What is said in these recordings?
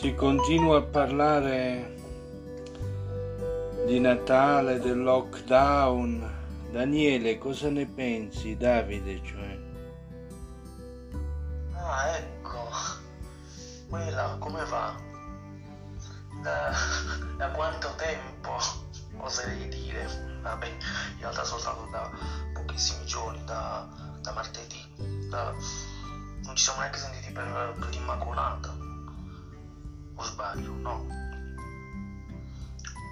Si continua a parlare di Natale, del lockdown. Daniele, cosa ne pensi? Davide, cioè. Ah, ecco. Quella, come va? Da, da quanto tempo, oserei dire? Vabbè, in realtà soltanto da pochissimi giorni, da, da martedì. Da, non ci siamo neanche sentiti per, per l'Immacolata. O sbaglio, no?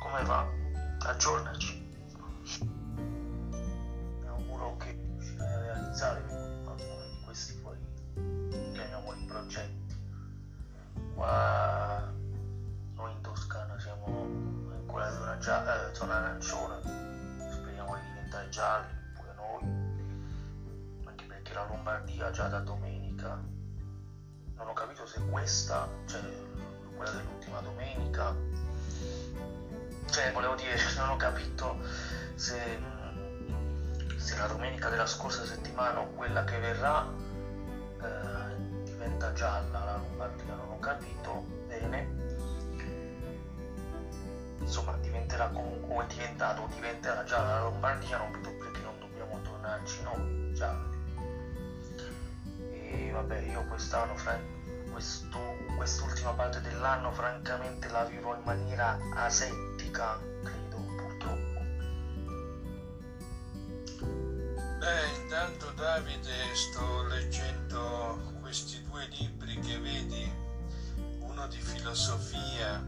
Come va? Aggiornaci. Mi auguro che riuscirai a realizzare alcuni di questi tuoi, chiamiamoli progetti. Qua noi in Toscana siamo in quella zona, gia- eh, zona arancione, speriamo di diventare gialli pure noi, anche perché la Lombardia già da domenica, non ho capito se questa, cioè quella dell'ultima domenica, cioè volevo dire, non ho capito se, se la domenica della scorsa settimana o quella che verrà eh, diventa gialla la Lombardia, non ho capito bene. Insomma, diventerà comunque, o è diventato, o diventerà gialla la Lombardia, non vedo perché non dobbiamo tornarci noi gialli. E vabbè, io quest'anno, fra, questo, quest'ultima parte dell'anno, francamente la vivrò in maniera asettica, credo, purtroppo. Beh, intanto Davide sto leggendo questi due libri che vedi, uno di filosofia,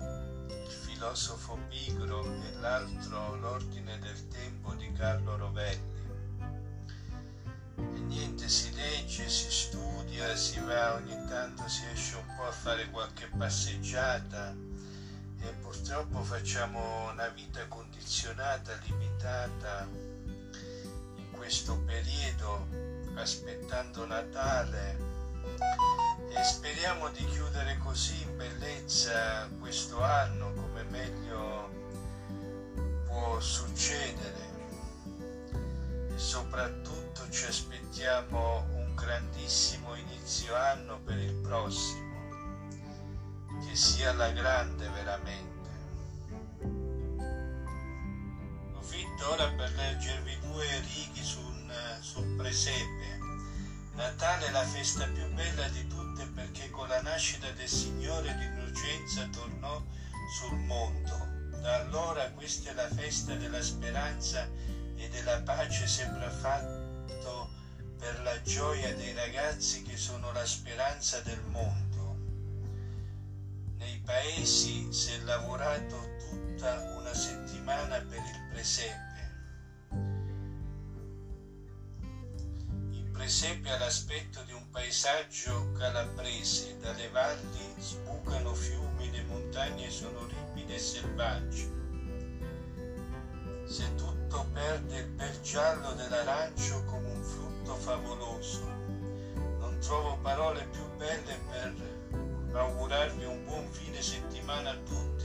il filosofo pigro e l'altro l'ordine del tempo di Carlo Rovelli. E niente, si legge, si studia, si va, ogni tanto si esce un po' a fare qualche passeggiata e purtroppo facciamo una vita condizionata, limitata in questo periodo, aspettando Natale. E speriamo di chiudere così in bellezza questo anno come meglio può succedere. E soprattutto ci aspettiamo un grandissimo inizio anno per il prossimo che sia la grande veramente approfitto ora per leggervi due righe sul, sul presepe Natale è la festa più bella di tutte perché con la nascita del Signore l'innocenza tornò sul mondo. Da allora questa è la festa della speranza e della pace sembra fatto per la gioia dei ragazzi che sono la speranza del mondo. Nei paesi si è lavorato tutta una settimana per il presepe presepe ha l'aspetto di un paesaggio calabrese, dalle valli sbucano fiumi, le montagne sono ripide e selvagge. Se tutto perde il bel giallo dell'arancio come un tutto favoloso. Non trovo parole più belle per augurarvi un buon fine settimana a tutti